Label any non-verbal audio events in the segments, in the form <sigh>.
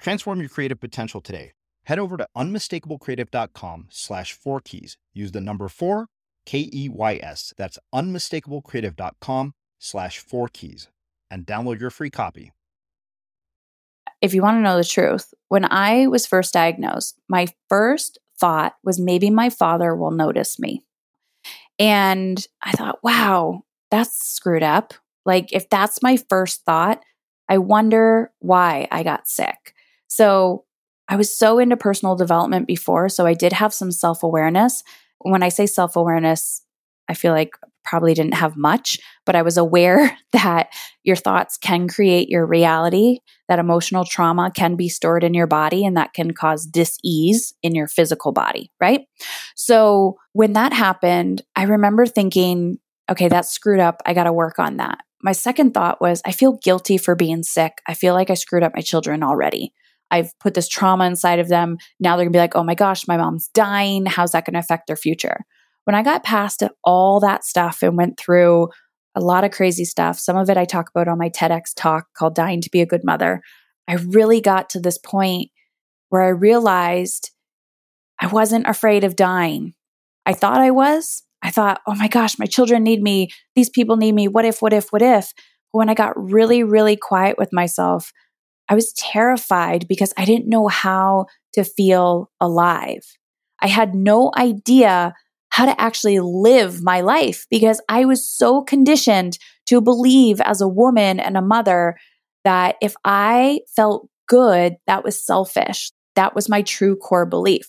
Transform your creative potential today. Head over to unmistakablecreative.com slash four keys. Use the number four, K E Y S. That's unmistakablecreative.com slash four keys and download your free copy. If you want to know the truth, when I was first diagnosed, my first thought was maybe my father will notice me. And I thought, wow, that's screwed up. Like, if that's my first thought, I wonder why I got sick. So I was so into personal development before. So I did have some self awareness. When I say self awareness, I feel like probably didn't have much, but I was aware <laughs> that your thoughts can create your reality, that emotional trauma can be stored in your body, and that can cause dis-ease in your physical body, right? So when that happened, I remember thinking, okay, that's screwed up. I got to work on that. My second thought was, I feel guilty for being sick. I feel like I screwed up my children already. I've put this trauma inside of them. Now they're gonna be like, oh my gosh, my mom's dying. How's that gonna affect their future? When I got past all that stuff and went through a lot of crazy stuff, some of it I talk about on my TEDx talk called Dying to Be a Good Mother, I really got to this point where I realized I wasn't afraid of dying. I thought I was. I thought, oh my gosh, my children need me. These people need me. What if, what if, what if? When I got really, really quiet with myself, I was terrified because I didn't know how to feel alive. I had no idea how to actually live my life because I was so conditioned to believe as a woman and a mother that if I felt good, that was selfish. That was my true core belief.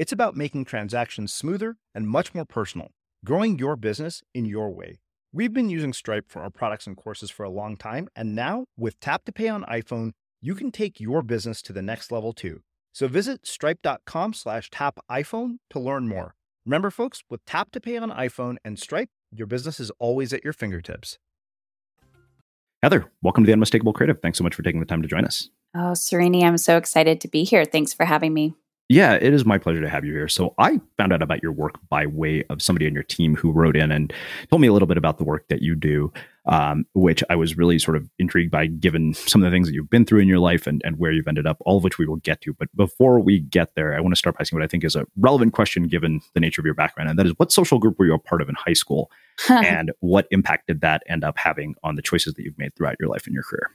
It's about making transactions smoother and much more personal, growing your business in your way. We've been using Stripe for our products and courses for a long time, and now with Tap to Pay on iPhone, you can take your business to the next level too. So visit stripe.com slash tap iPhone to learn more. Remember, folks, with Tap to Pay on iPhone and Stripe, your business is always at your fingertips. Heather, welcome to the Unmistakable Creative. Thanks so much for taking the time to join us. Oh, Srini, I'm so excited to be here. Thanks for having me. Yeah, it is my pleasure to have you here. So I found out about your work by way of somebody on your team who wrote in and told me a little bit about the work that you do, um, which I was really sort of intrigued by, given some of the things that you've been through in your life and, and where you've ended up, all of which we will get to. But before we get there, I want to start by asking what I think is a relevant question given the nature of your background. And that is what social group were you a part of in high school? <laughs> and what impact did that end up having on the choices that you've made throughout your life and your career?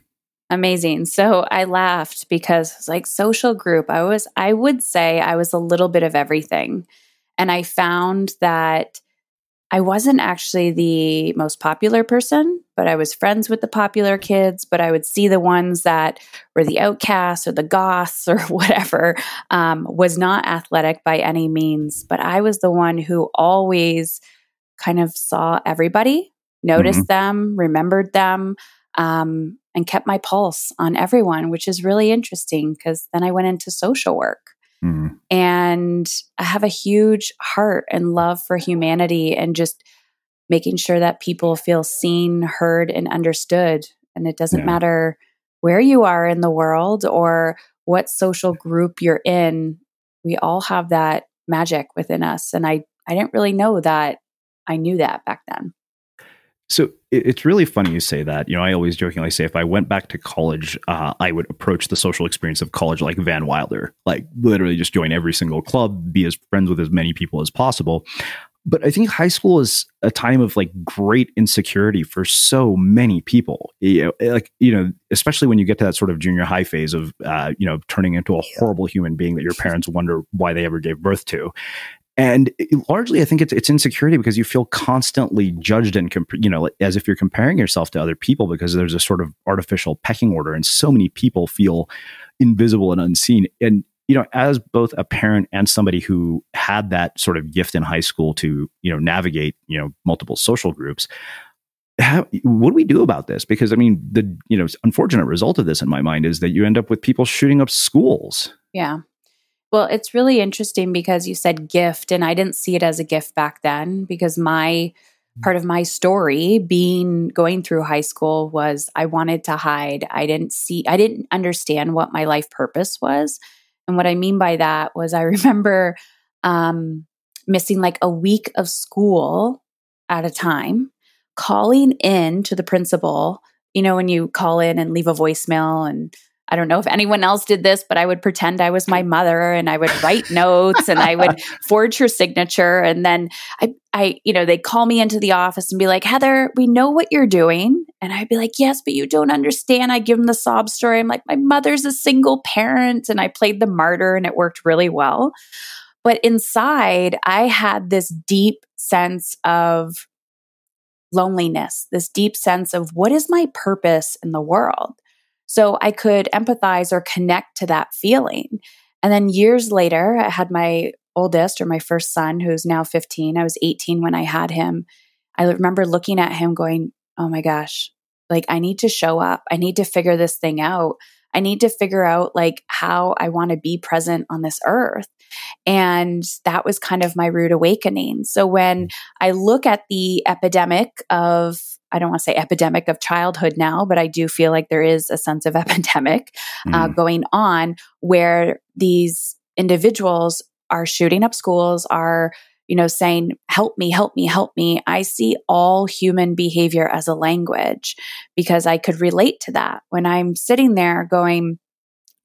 Amazing. So I laughed because like social group. I was, I would say I was a little bit of everything. And I found that I wasn't actually the most popular person, but I was friends with the popular kids. But I would see the ones that were the outcasts or the goths <laughs> or whatever, um, was not athletic by any means. But I was the one who always kind of saw everybody, noticed mm-hmm. them, remembered them. Um, and kept my pulse on everyone, which is really interesting because then I went into social work. Mm. And I have a huge heart and love for humanity and just making sure that people feel seen, heard, and understood. And it doesn't yeah. matter where you are in the world or what social group you're in, we all have that magic within us. And I, I didn't really know that I knew that back then. So it's really funny you say that. You know, I always jokingly say if I went back to college, uh, I would approach the social experience of college like Van Wilder, like literally just join every single club, be as friends with as many people as possible. But I think high school is a time of like great insecurity for so many people. You know, like you know, especially when you get to that sort of junior high phase of uh, you know turning into a horrible human being that your parents wonder why they ever gave birth to, and largely i think it's, it's insecurity because you feel constantly judged and comp- you know as if you're comparing yourself to other people because there's a sort of artificial pecking order and so many people feel invisible and unseen. And you know as both a parent and somebody who had that sort of gift in high school to you know navigate you know multiple social groups how, what do we do about this? Because i mean the you know unfortunate result of this in my mind is that you end up with people shooting up schools. Yeah well, it's really interesting because you said gift, and I didn't see it as a gift back then because my part of my story being going through high school was I wanted to hide. I didn't see, I didn't understand what my life purpose was. And what I mean by that was I <laughs> remember um, missing like a week of school at a time, calling in to the principal. You know, when you call in and leave a voicemail and I don't know if anyone else did this, but I would pretend I was my mother and I would write notes and I would <laughs> forge her signature. And then I, I, you know, they'd call me into the office and be like, Heather, we know what you're doing. And I'd be like, yes, but you don't understand. I give them the sob story. I'm like, my mother's a single parent. And I played the martyr and it worked really well. But inside, I had this deep sense of loneliness, this deep sense of what is my purpose in the world? So I could empathize or connect to that feeling. And then years later, I had my oldest or my first son, who's now 15. I was 18 when I had him. I remember looking at him going, Oh my gosh, like I need to show up. I need to figure this thing out. I need to figure out like how I want to be present on this earth. And that was kind of my rude awakening. So when I look at the epidemic of, I don't want to say epidemic of childhood now, but I do feel like there is a sense of <laughs> epidemic uh, Mm. going on where these individuals are shooting up schools, are you know, saying, help me, help me, help me. I see all human behavior as a language because I could relate to that when I'm sitting there going,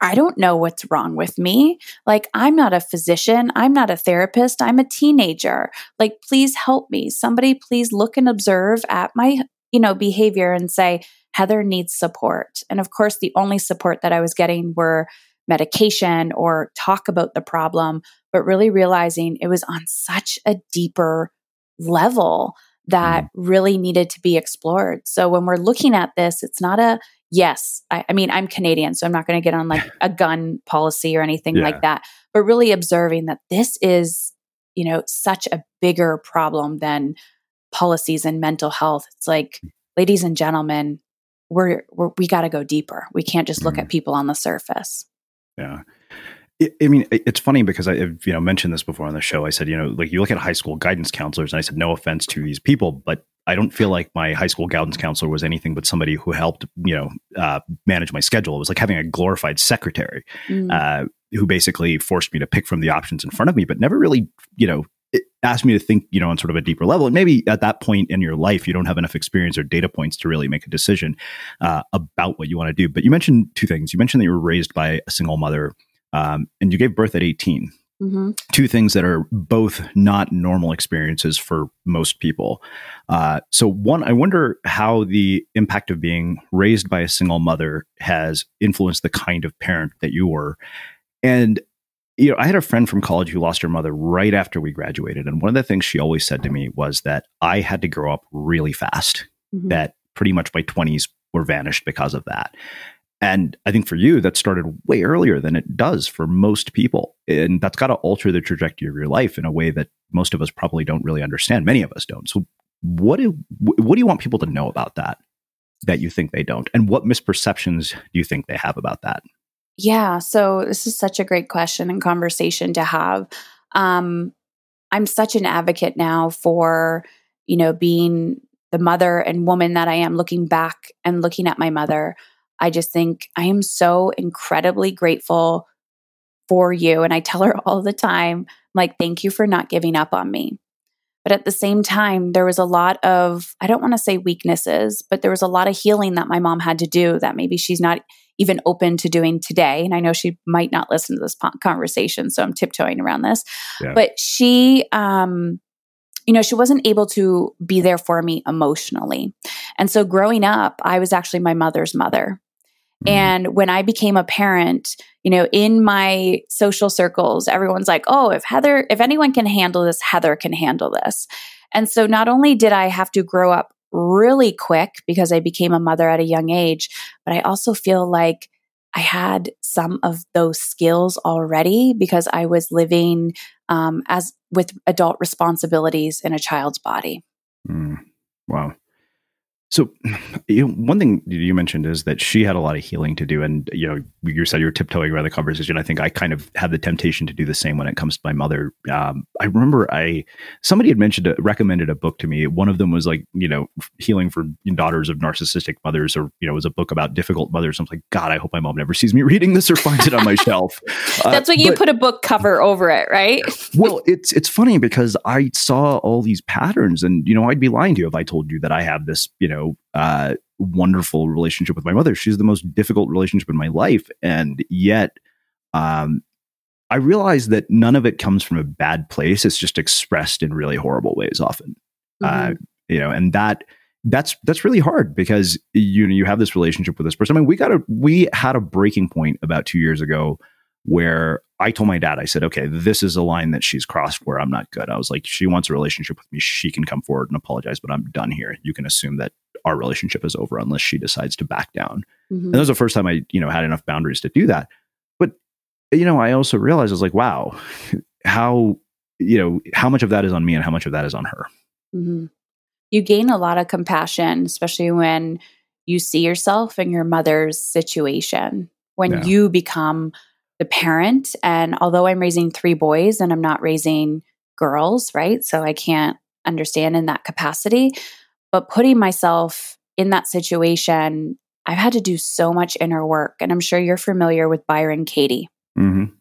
I don't know what's wrong with me. Like, I'm not a physician. I'm not a therapist. I'm a teenager. Like, please help me. Somebody, please look and observe at my, you know, behavior and say, Heather needs support. And of course, the only support that I was getting were medication or talk about the problem, but really realizing it was on such a deeper level that mm. really needed to be explored. So when we're looking at this, it's not a yes. I, I mean, I'm Canadian, so I'm not going to get on like <laughs> a gun policy or anything Yeah. like that, but really observing that this is, you know, such a bigger problem than policies and mental health. It's like, ladies and gentlemen, we're, we're we got to go deeper. We can't just look at people on the surface. Yeah. I- mean, it's funny because I, you know, mentioned this before on the show. I said, you know, like you look at high school guidance counselors, and I said, no offense to these people, but I don't feel like my high school guidance counselor was anything but somebody who helped, you know, uh, manage my schedule. It was like having a glorified secretary Mm. uh, who basically forced me to pick from the options in front of me, but never really, you know, it asked me to think, you know, on sort of a deeper level. And maybe at that point in your life, you don't have enough experience or data points to really make a decision uh, about what you want to do. But you mentioned two things. You mentioned that you were raised by a single mother, um, and you gave birth at 18 hmm two things that are both not normal experiences for most people. Uh, so, one, I wonder how the impact of being raised by a single mother has influenced the kind of parent that you were. And, you know, I had a friend from college who lost her mother right after we graduated. And one of the things she always said to me was that I had to grow up really fast, Mhm. that pretty much my 20s were vanished because of that. And I think for you, that started way earlier than it does for most people. And that's got to alter the trajectory of your life in a way that most of us probably don't really understand. Many of us don't. So, what do, what do you want people to know about that that you think they don't? And what misperceptions do you think they have about that? Yeah. So this is such a great question and conversation to have. Um, I'm such an advocate now for, you know, being the mother and woman that I am, looking back and looking at my mother. I just think I am so incredibly grateful for you. And I tell her <laughs> all the time, like, thank you for not giving up on me. But at the same time, there was a lot of, I don't want to say weaknesses, but there was a lot of healing that my mom had to do that maybe she's not even open to doing today. And I know she might not listen to this conversation, so I'm tiptoeing around this. Yeah. But she, um, you know, she wasn't able to be there for me emotionally. And so growing up, I was actually my mother's mother. And when I became a parent, you know, in my social circles, everyone's like, oh, if Heather, if anyone can handle this, Heather can handle this. And so not only did I have to grow up really quick because I became a mother at a young age, but I also feel like I had some of those skills already because I was living um, as with adult responsibilities in a child's body. Mm, wow. So, you know, one thing you mentioned is that she had a lot of healing to do, and you know, you said you're tiptoeing around the conversation. I think I kind of have the temptation to do the same when it comes to my mother. Um, I remember I somebody had mentioned a, recommended a book to me. One of them was like, you know, healing for daughters of narcissistic mothers, or you know, it was a book about difficult mothers. I was like, God, I hope my mom never sees me reading this or finds it on my <laughs> shelf. Uh, That's what you but- put a book cover over it, right? well, it's it's funny because I saw all these patterns, and you know, I'd be lying to you if I told you that I have this, you know, uh, wonderful relationship with my mother. She's the most difficult relationship in my life, and yet, um, I realize that none of it comes from a bad place. It's just expressed in really horrible ways often, uh, you know, and that that's that's really hard because you know you have this relationship with this person. I mean, we got a we had a breaking point about two years ago where I told my dad, I said, okay, this is a line that she's crossed where I'm not good. I was like, she wants a relationship with me. She can come forward and apologize, but I'm done here. You can assume that our relationship is over unless she decides to back down. Mm-hmm. And that was the first time I, you know, had enough boundaries to do that. But, you know, I also realized I was like, wow, how, you know, how much of that is on me and how much of that is on her. Mm-hmm. You gain a lot of compassion, especially when you see yourself in your mother's situation, when yeah. you become the parent. And although I'm raising three boys and I'm not raising girls, right? So I can't understand in that capacity. But putting myself in that situation, I've had to do so much inner work. And I'm sure you're familiar with Byron Katie. Mm-hmm.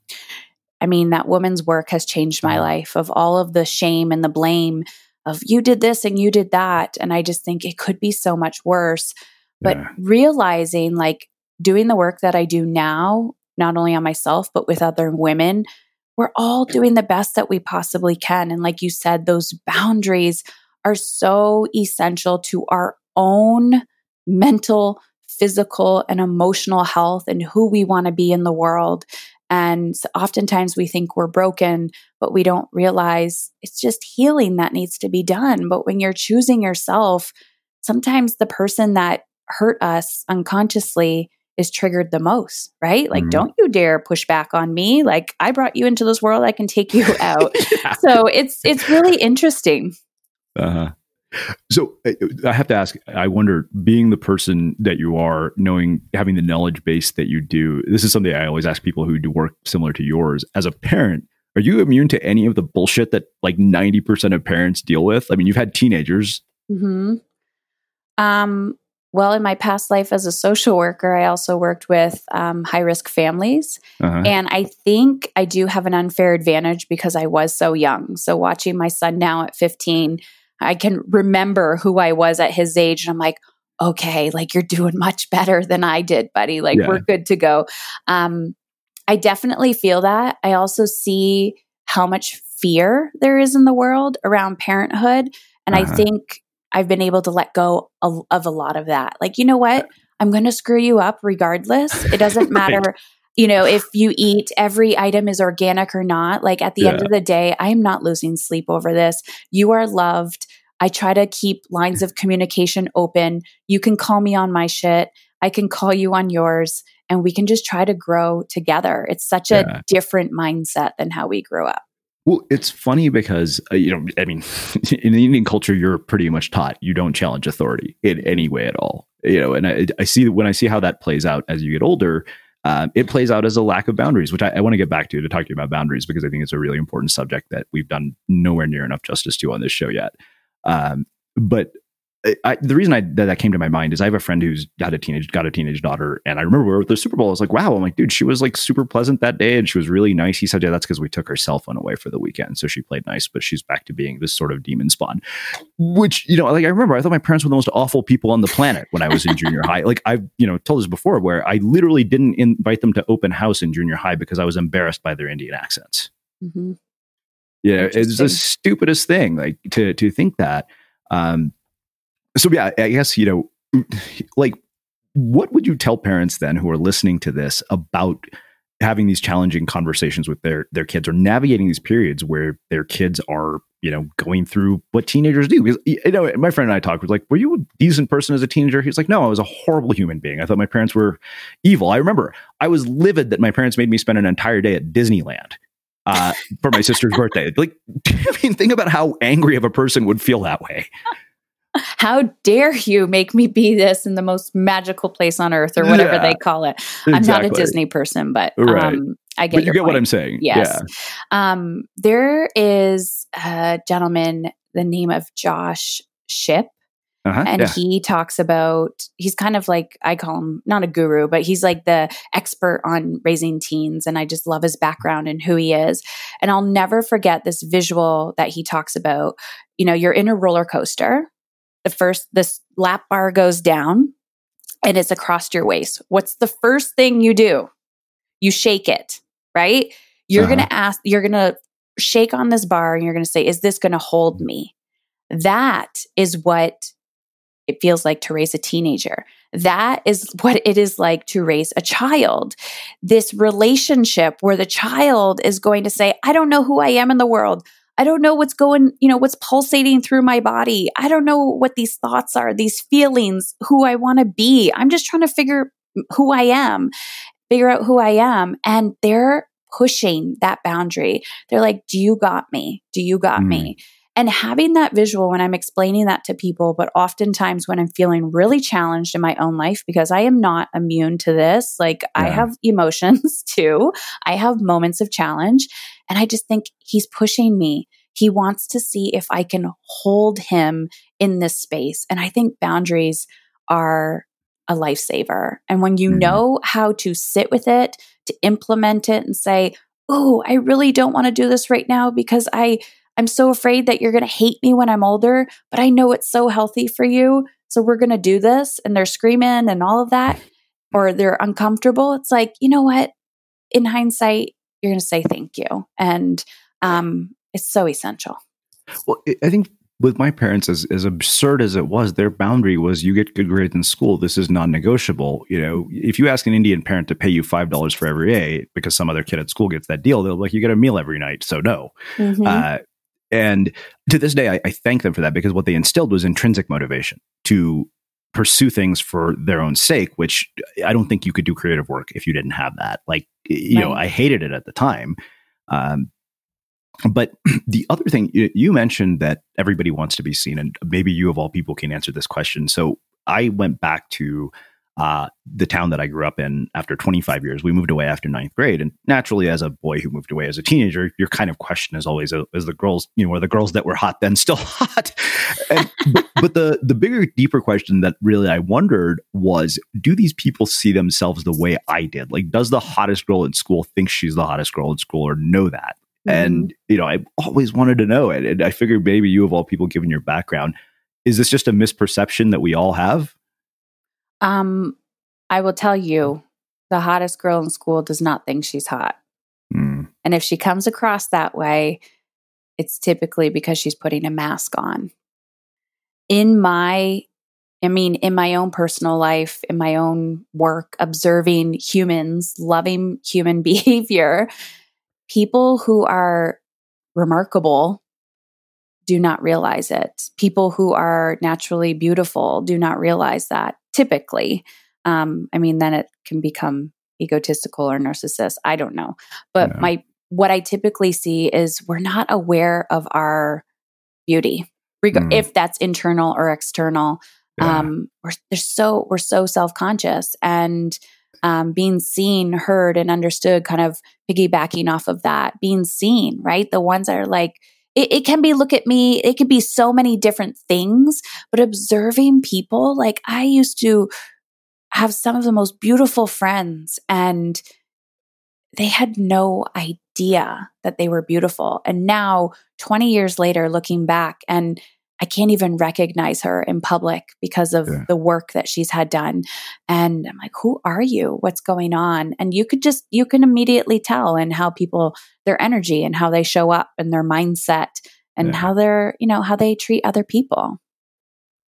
I mean, that woman's work has changed my life of all of the shame and the blame of you did this and you did that. And I just think it could be so much worse. But yeah. realizing like doing the work that I do now not only on myself, but with other women. We're all doing the best that we possibly can. And like you said, those boundaries are so essential to our own mental, physical, and emotional health and who we want to be in the world. And oftentimes we think we're broken, but we don't realize it's just healing that needs to be done. But when you're choosing yourself, sometimes the person that hurt us unconsciously is triggered the most, right? Like, mm-hmm. don't you dare push back on me. Like, I brought you into this world, I can take you <laughs> out. yeah. So it's it's really interesting. Uh-huh. So I have to ask, I wonder, being the person that you are, knowing, having the knowledge base that you do, this is something I always ask people who do work similar to yours. As a parent, are you immune to any of the bullshit that like 90% of parents deal with? I mean, you've had teenagers. hmm Um, well, in my past life as a social worker, I also worked with um, high risk families. Uh-huh. And I think I do have an unfair advantage because I was so young. So, watching my son now at 15, I can remember who I was at his age. And I'm like, okay, like you're doing much better than I did, buddy. Like, yeah. we're good to go. Um, I definitely feel that. I also see how much fear there is in the world around parenthood. And uh-huh. I think I've been able to let go of, of a lot of that. Like, you know what? I'm going to screw you up regardless. It doesn't <laughs> matter. You know, if you eat every item is organic or not, like at the yeah. end of the day, I am not losing sleep over this. You are loved. I try to keep lines of communication open. You can call me on my shit. I can call you on yours and we can just try to grow together. It's such yeah. a different mindset than how we grew up. Well, it's funny because uh, you know, I mean, <laughs> in Indian culture, you're pretty much taught you don't challenge authority in any way at all. You know, and I, I see when I see how that plays out as you get older, uh, it plays out as a lack of boundaries, which I, I want to get back to to talk to you about boundaries because I think it's a really important subject that we've done nowhere near enough justice to on this show yet. Um, but I, the reason I, that, that came to my mind is I have a friend who's got a teenage got a teenage daughter, and I remember we were at the Super Bowl. I was like, "Wow!" I'm like, "Dude, she was like super pleasant that day, and she was really nice." He said, "Yeah, that's because we took her cell phone away for the weekend, so she played nice, but she's back to being this sort of demon spawn." Which you know, like I remember, I thought my parents were the most awful people on the planet when I was in junior high. Like I've you know told this before, where I literally didn't invite them to open house in junior high because I was embarrassed by their Indian accents. Mm-hmm. Yeah, it's the stupidest thing, like to to think that. Um, so yeah, I guess you know, like, what would you tell parents then who are listening to this about having these challenging conversations with their their kids or navigating these periods where their kids are you know going through what teenagers do? Because you know my friend and i talked was like were you a decent person as a teenager? He's like no i was a horrible human being. I thought my parents were evil. I remember i was livid that my parents made me spend an entire day at disneyland uh, for my sister's <laughs> birthday. Like <laughs> i mean think about how angry of a person would feel that way how dare you make me be this in the most magical place on earth or whatever yeah, they call it exactly. i'm not a disney person but right. um, i get, but you get point. what i'm saying yes yeah. um, there is a gentleman the name of josh Shipp. uh-huh, and yeah. he talks about he's kind of like i call him not a guru but he's like the expert on raising teens and i just love his background and who he is and i'll never forget this visual that he talks about you know you're in a roller coaster the first this lap bar goes down and it's across your waist what's the first thing you do you shake it right you're uh-huh. going to ask you're going to shake on this bar and you're going to say is this going to hold me that is what it feels like to raise a teenager That is what it is like to raise a child. This relationship where the child is going to say, I don't know who I am in the world. I don't know what's going, you know, what's pulsating through my body. I don't know what these thoughts are, these feelings, who I want to be. I'm just trying to figure who I am, figure out who I am. And they're pushing that boundary. They're like, Do you got me? Do you got mm. me? And having that visual when I'm explaining that to people, but oftentimes when I'm feeling really challenged in my own life, because I am not immune to this, like yeah. I have emotions <laughs> too, I have moments of challenge. And I just think he's pushing me. He wants to see if I can hold him in this space. And I think boundaries are a lifesaver. And when you mm-hmm. know how to sit with it, to implement it and say, Oh, I really don't want to do this right now because I I'm so afraid that you're going to hate me when I'm older, but I know it's so healthy for you. So we're going to do this. And they're screaming and all of that, or they're uncomfortable. It's like, you know what? In hindsight, you're going to say thank you. And um, it's so essential. Well, I think with my parents, as, as absurd as it was, their boundary was you get good grades in school. This is non negotiable. You know, if you ask an Indian parent to pay you $5 for every A because some other kid at school gets that deal, they'll be like, you get a meal every night. So no. Mm-hmm. Uh, and to this day, I, I thank them for that because what they instilled was intrinsic motivation to pursue things for their own sake, which I don't think you could do creative work if you didn't have that. Like, you right. know, I hated it at the time. Um, but <clears throat> the other thing you mentioned that everybody wants to be seen, and maybe you of all people can answer this question. So I went back to uh, the town that I grew up in after 25 years. We moved away after ninth grade, and naturally, as a boy who moved away as a teenager, your kind of question is always, uh, "Is the girls, you know, are the girls that were hot then still <laughs> hot?" And, but, but the the bigger, deeper question that really I wondered was, do these people see themselves the way I did? Like, does the hottest girl in school think she's the hottest girl in school, or know that? Mm-hmm. And you know, I always wanted to know it, and I figured maybe you of all people, given your background, is this just a misperception that we all have? Um, I will tell you, the hottest girl in school does not think she's hot. Mm. And if she comes across that way, it's typically because she's putting a mask on. In my, I mean, in my own personal life, in my own work, observing humans, loving human <laughs> behavior, people who are remarkable do not realize it. People who are naturally beautiful do not realize that typically. Um, I mean, then it can become egotistical or narcissist. I don't know. But yeah. my what I typically see is we're not aware of our beauty, reg- mm. if that's internal or external. Yeah. Um, we're they're so we're so self conscious and um, being seen, heard, and understood. Kind of piggybacking off of that, being seen, right? The ones that are like it, it can be look at me. It could be so many different things, but observing people, like I used to have some of the most beautiful friends and they had no idea that they were beautiful. And now, 20 years later, looking back, and I can't even recognize her in public because of yeah. the work that she's had done. And I'm like, who are you? What's going on? And you could just, you can immediately tell and how people, their energy and how they show up and their mindset and yeah. how they're, you know, how they treat other people.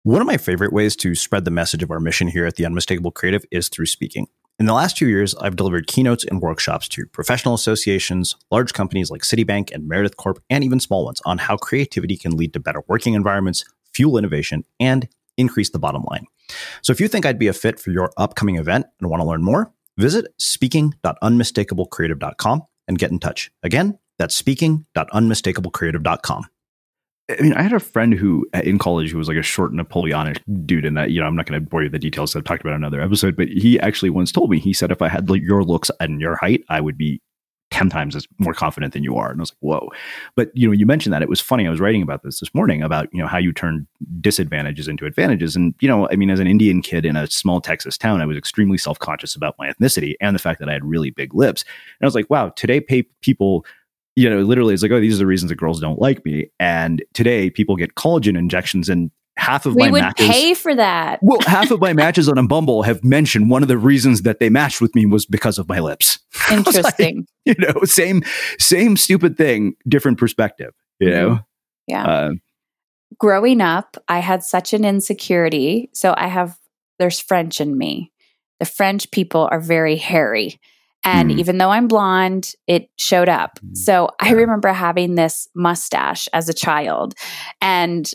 One of my favorite ways to spread the message of our mission here at the Unmistakable Creative is through speaking. In the last two years, I've delivered keynotes and workshops to professional associations, large companies like Citibank and Meredith Corp, and even small ones on how creativity can lead to better working environments, fuel innovation, and increase the bottom line. So if you think I'd be a fit for your upcoming event and want to learn more, visit speaking.unmistakablecreative.com and get in touch. Again, that's speaking.unmistakablecreative.com. I mean, I had a friend who uh, in college who was like a short Napoleonic dude, and that you know I'm not going to bore you with the details. I've talked about another episode, but he actually once told me he said if I had like, your looks and your height, I would be ten times as more confident than you are. And I was like, whoa. But you know, you mentioned that it was funny. I was writing about this this morning about you know how you turn disadvantages into advantages, and you know, I mean, as an Indian kid in a small Texas town, I was extremely self conscious about my ethnicity and the fact that I had really big lips. And I was like, wow, today pay people you know, literally it's like, oh, these are the reasons that girls don't like me. And today people get collagen injections and half of we my would matches, pay for that. well, half of my matches on a Bumble have mentioned one of the reasons that they matched with me was because of my lips. <laughs> Interesting. like, you know, same same stupid thing, different perspective. You mm-hmm. know, yeah. Uh, Growing up, I had such an insecurity. So I have there's French in me. The French people are very hairy. And Mm. even though I'm blonde, it showed up. So I remember having this mustache as a child. And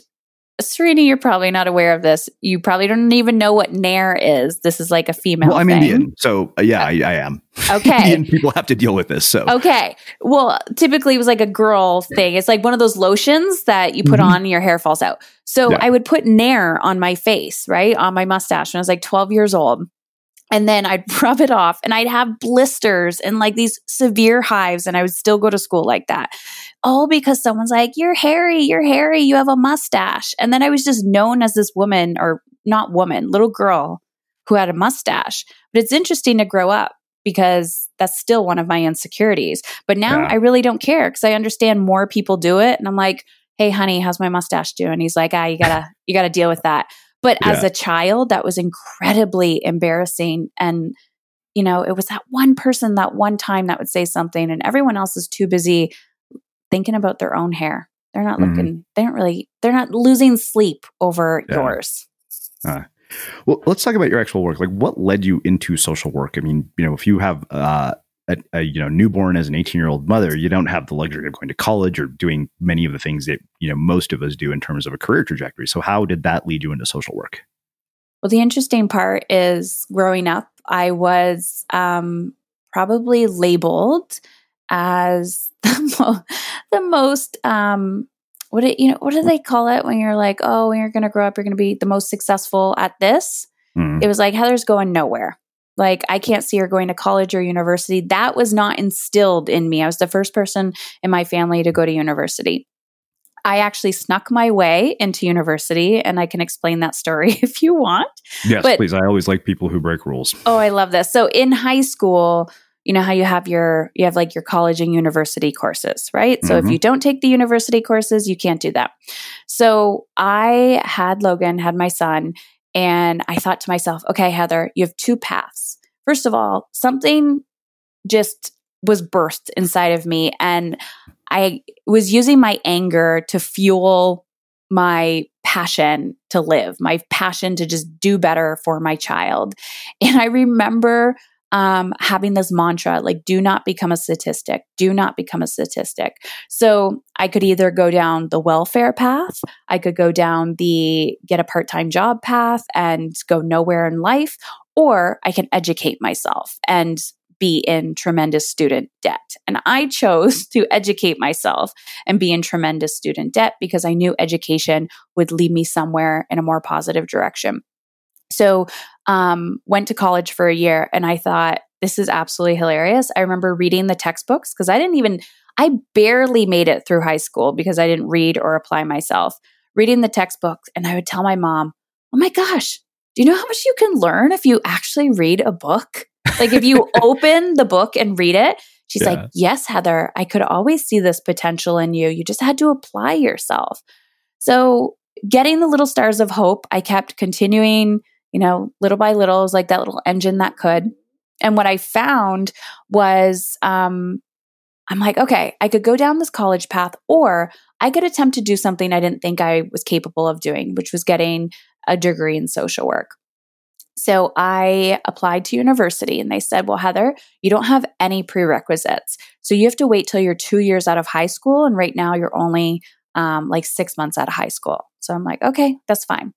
Srini, you're probably not aware of this. You probably don't even know what Nair is. This is like a female. Well, I'm thing. Indian, so uh, yeah, I, I am. <laughs> Okay. Indian people have to deal with this. So Okay. Well, typically it was like a girl thing. It's like one of those lotions that you put Mhm. on and your hair falls out. So Yeah. I would put Nair on my face, right? On my mustache when I was like 12 years old. And then I'd <laughs> rub it off and I'd have blisters and like these severe hives. And I would still go to school like that. All because someone's like, You're hairy, you're hairy, you have a mustache. And then I was just known as this woman, or not woman, little girl who had a mustache. But it's interesting to grow up because that's still one of my insecurities. But now Yeah. I really don't care because I understand more people do it. And I'm like, Hey, honey, how's my mustache doing? He's like, Ah, you gotta, you gotta deal with that. But as a child, that was incredibly embarrassing. And, you know, it was that one person that one time that would say something, and everyone else is too busy thinking about their own hair. They're not Mhm. looking, they don't really, they're not losing sleep over Yeah. yours. Uh, well, let's talk about your actual work. Like, what led you into social work? I mean, you know, if you have uh, a, a you know newborn as an 18 year old mother, you don't have the luxury of going to college or doing many of the things that you know most of us do in terms of a career trajectory. So, how did that lead you into social work? Well, the interesting part is growing up, I was um, probably labeled as <laughs> the, mo- the most um, what it, you know what do they call it when you're like, oh, when you're going to grow up, you're going to be the most successful at this. Mm. It was like Heather's going nowhere. Like I can't see her going to college or university. That was not instilled in me. I was the first person in my family to go to university. I actually snuck my way into university, and I can explain that story <laughs> if you want. Yes, But- please. I always like people who break rules. Oh, I love this. So in high school, you know how you have your you have like your college and university courses, right? So if Mhm. you don't take the university courses, you can't do that. So I had Logan, had my son, and I thought to myself, okay, Heather, you have two paths. First of all, something just was birthed inside of me and I was using my anger to fuel my passion to live, my passion to just do better for my child. <laughs> And I remember um, having this mantra like, do not become a statistic, do not become a statistic. So I could either go down the welfare path, I could go down the get a part time job path and go nowhere in life, or I can educate myself and be in tremendous student debt. And I chose <laughs> to educate myself and be in tremendous student debt because I knew education would lead me somewhere in a more positive direction. So, um, went to college for a year and I thought, this is absolutely hilarious. I remember reading the textbooks because I didn't even, I barely made it through high school because I didn't read or apply myself. Reading the textbooks, and I would tell my mom, oh my gosh, do you know how much you can learn if you actually read a book? Like if you <laughs> open the book and read it, she's Yeah. like, Yes, Heather, I could always see this potential in you. You just had to apply yourself. So, getting the little stars of hope, I kept continuing, you know, little by little. It was like that little engine that could. And what I found was, um, I'm like, okay, I could go down this college path, or I could attempt to do something I didn't think I was capable of doing, which was getting a degree in social work. So I applied to university and they said, Well, Heather, you don't have any prerequisites. So you have to wait till you're two years out of high school. And right now you're only um, like six months out of high school. So I'm like, Okay, that's fine.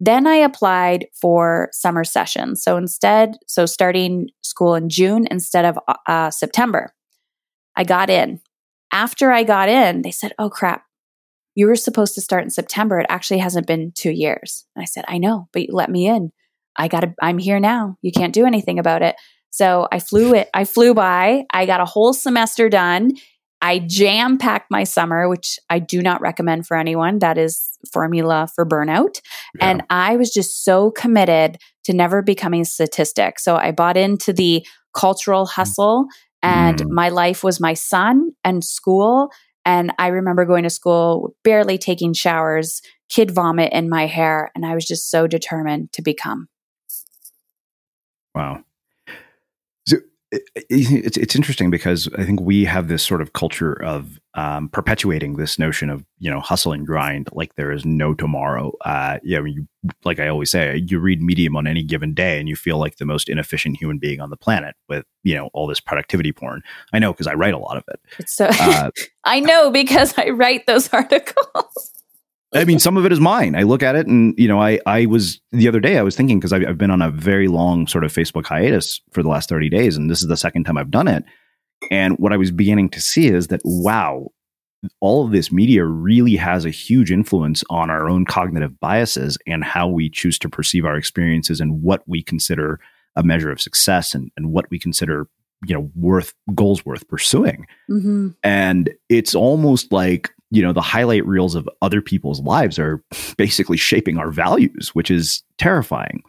Then I applied for summer sessions. So instead, so starting school in June instead of uh, September, I got in. After I got in, they said, Oh crap, you were supposed to start in September. It actually hasn't been two years. And I said, I know, but you let me in. I got to, I'm here now. You can't do anything about it. So I flew it, I flew by. I got a whole semester done. I jam packed my summer, which I do not recommend for anyone. That is formula for burnout. Yeah. And I was just so committed to never becoming a statistic. So I bought into the cultural hustle, and Mm. my life was my son and school. And I remember going to school, barely taking showers, kid vomit in my hair. And I was just so determined to become. Wow. It's it's interesting because I think we have this sort of culture of um, perpetuating this notion of you know hustle and grind like there is no tomorrow. Uh, yeah, you like I always say, you read Medium on any given day and you feel like the most inefficient human being on the planet with you know all this productivity porn. I know because I write a lot of it. So uh, <laughs> I know because I write those <laughs> articles. I mean, some of it is mine. I look at it, and you know, I I was the other day I was thinking because I've, I've been on a very long sort of Facebook hiatus for the last thirty days, and this is the second time I've done it. And what I was beginning to see is that wow, all of this media really has a huge influence on our own cognitive biases and how we choose to perceive our experiences and what we consider a measure of success and, and what we consider you know worth goals worth pursuing mm-hmm. and it's almost like you know the highlight reels of other people's lives are basically shaping our values which is terrifying.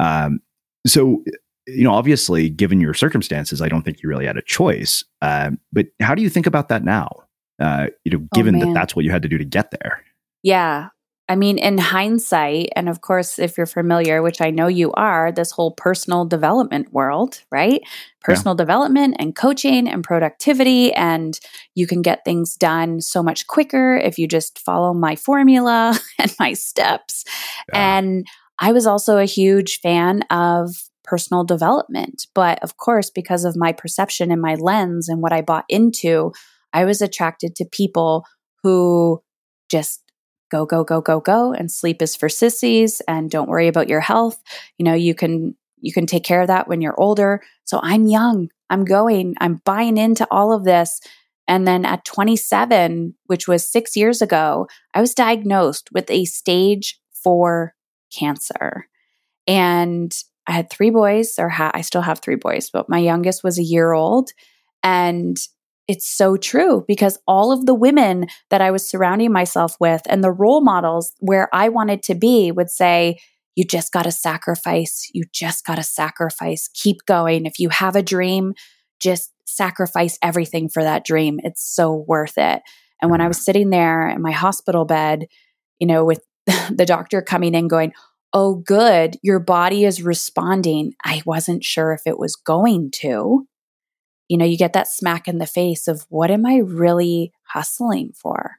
Um, so you know obviously given your circumstances i don't think you really had a choice. Um, but how do you think about that now? Uh, you know oh, given oh, that that's what you had to do to get there. Yeah I mean, in hindsight, and of course, if you're familiar, which I know you are, this whole personal development world, right? Personal yeah. development and coaching and productivity. And you can get things done so much quicker if you just follow my formula <laughs> and my steps. Yeah. And I was also a huge fan of personal development. But of course, because of my perception and my lens and what I bought into, I was attracted to people who just go, go, go, go, go. And sleep is for sissies and don't worry about your health. You know, you can, you can take care of that when you're older. So I'm young. I'm going, I'm buying into all of this. And then at 27, which was six years ago, I was diagnosed with a stage four cancer. And I had three boys, or ha- I still have three boys, but my youngest was a year old. And it's so true because all of the women that I was surrounding myself with and the role models where I wanted to be would say, you just got to sacrifice. You just got to sacrifice. Keep going. If you have a dream, just sacrifice everything for that dream. It's so worth it. And when I was sitting there in my hospital bed, you know, with <laughs> the doctor coming in going, Oh, good, your body is responding. I wasn't sure if it was going to you know, you get that smack in the face of what am I really hustling for?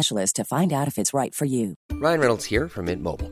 specialist to find out if it's right for you. Ryan Reynolds here from Mint Mobile.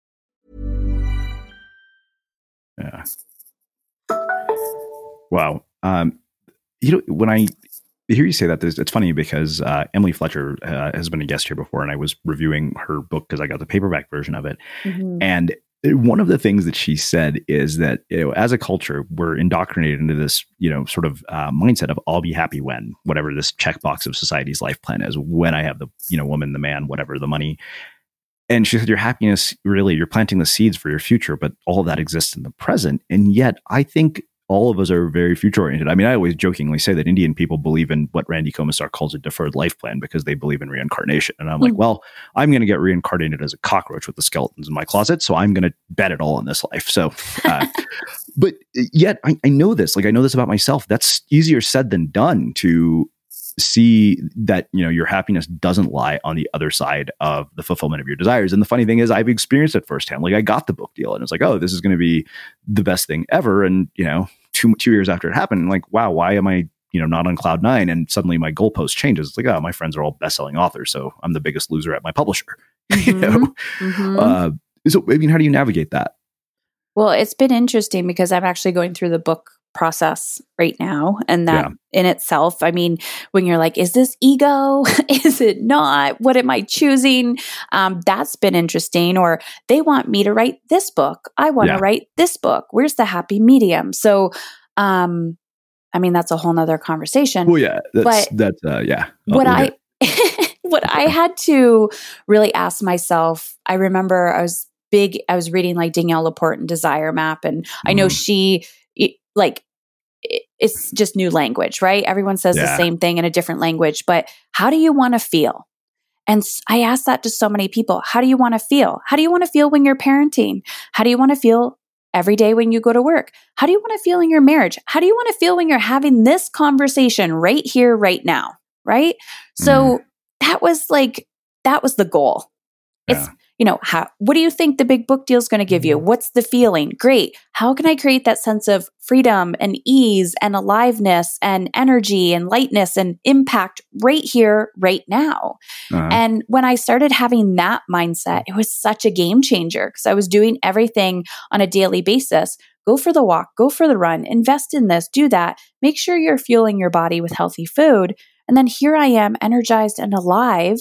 Yeah. Wow. Um, you know, when I hear you say that, it's funny because uh, Emily Fletcher uh, has been a guest here before, and I was reviewing her book because I got the paperback version of it. Mm-hmm. And one of the things that she said is that you know, as a culture, we're indoctrinated into this, you know, sort of uh, mindset of "I'll be happy when," whatever this checkbox of society's life plan is. When I have the, you know, woman, the man, whatever, the money, and she said, Your happiness, really, you're planting the seeds for your future, but all of that exists in the present. And yet, I think all of us are very future oriented. I mean, I always jokingly say that Indian people believe in what Randy Komisar calls a deferred life plan because they believe in reincarnation. And I'm mm like, well, I'm going to get reincarnated as a cockroach with the skeletons in my closet. So I'm going to bet it all on this life. So, uh, <laughs> but yet I, I know this, like, I know this about myself. That's easier said than done to see that you know your happiness doesn't lie on the other side of the fulfillment of your desires. And the funny thing is i've experienced it firsthand. Like i got the book deal and it's like oh this is going to be the best thing ever. And you know two two years after it happened like wow why am i you know not on cloud nine? And suddenly my goalpost changes. It's like oh my friends are all best-selling authors so i'm the biggest loser at my publisher. <laughs> Mm-hmm. you know? Mm-hmm. uh, so i mean how do you navigate that? Well it's been interesting because i'm actually going through the book process right now. And that yeah. in itself, I mean, when you're like, is this ego? <laughs> is it not? What am I choosing? Um, that's been interesting. Or they want me to write this book. I want to yeah. write this book. Where's the happy medium? So, um, I mean, that's a whole nother conversation. Well, yeah, that's, but that's, uh, yeah. <laughs> what I, what <laughs> I had to really ask myself, I remember I was big, I was reading like Danielle LaPorte and Desire Map. And I know mm. she, like it's just new language, right? Everyone says yeah. the same thing in a different language, but how do you want to feel? And I ask that to so many people. How do you want to feel? How do you want to feel when you're parenting? How do you want to feel every day when you go to work? How do you want to feel in your marriage? How do you want to feel when you're having this conversation right here, right now? Right. So mm. that was like, that was the goal. Yeah. It's you know, how, what do you think the big book deal is going to give you? Mm-hmm. What's the feeling? Great. How can I create that sense of freedom and ease and aliveness and energy and lightness and impact right here, right now? Uh-huh. And when I started having that mindset, it was such a game changer because I was doing everything on a daily basis. Go for the walk, go for the run, invest in this, do that. Make sure you're fueling your body with healthy food. And then here I am, energized and alive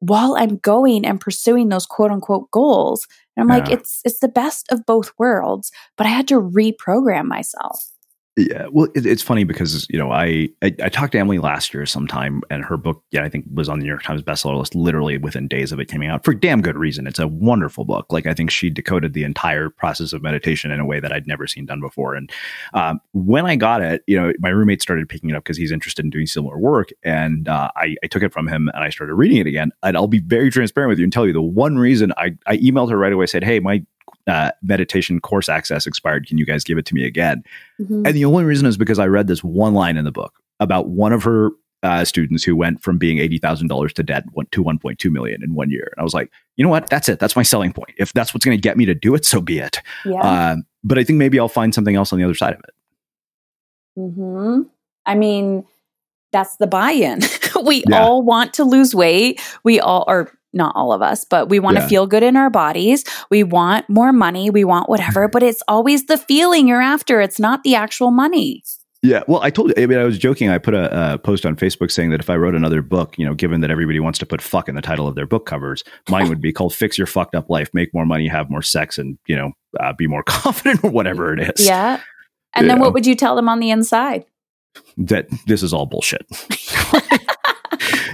while I'm going and pursuing those quote unquote goals. And I'm yeah. like, it's it's the best of both worlds, but I had to reprogram myself. Yeah, well, it, it's funny because you know I, I, I talked to Emily last year sometime, and her book, yeah, I think was on the New York Times bestseller list literally within days of it coming out for damn good reason. It's a wonderful book. Like I think she decoded the entire process of meditation in a way that I'd never seen done before. And um, when I got it, you know, my roommate started picking it up because he's interested in doing similar work, and uh, I, I took it from him and I started reading it again. And I'll be very transparent with you and tell you the one reason I I emailed her right away said, hey, my uh, meditation course access expired. Can you guys give it to me again? Mm-hmm. And the only reason is because I read this one line in the book about one of her uh, students who went from being eighty thousand dollars to debt to one point two million in one year. And I was like, you know what? That's it. That's my selling point. If that's what's going to get me to do it, so be it. Yeah. Uh, but I think maybe I'll find something else on the other side of it. Hmm. I mean, that's the buy-in. <laughs> we Yeah. all want to lose weight. We all or not all of us, but we want to Yeah. feel good in our bodies. We want more money. We want whatever, but it's always the feeling you're after. It's not the actual money. Yeah, well, I told you. I mean, I was joking. I put a, a post on Facebook saying that if I wrote another book, you know, given that everybody wants to put "fuck" in the title of their book covers, mine would be called "Fix Your Fucked Up Life: Make More Money, Have More Sex, and you know, uh, Be More <laughs> Confident" or whatever it is. Yeah. And then Yeah. what would you tell them on the inside? That this is all bullshit. <laughs> <laughs>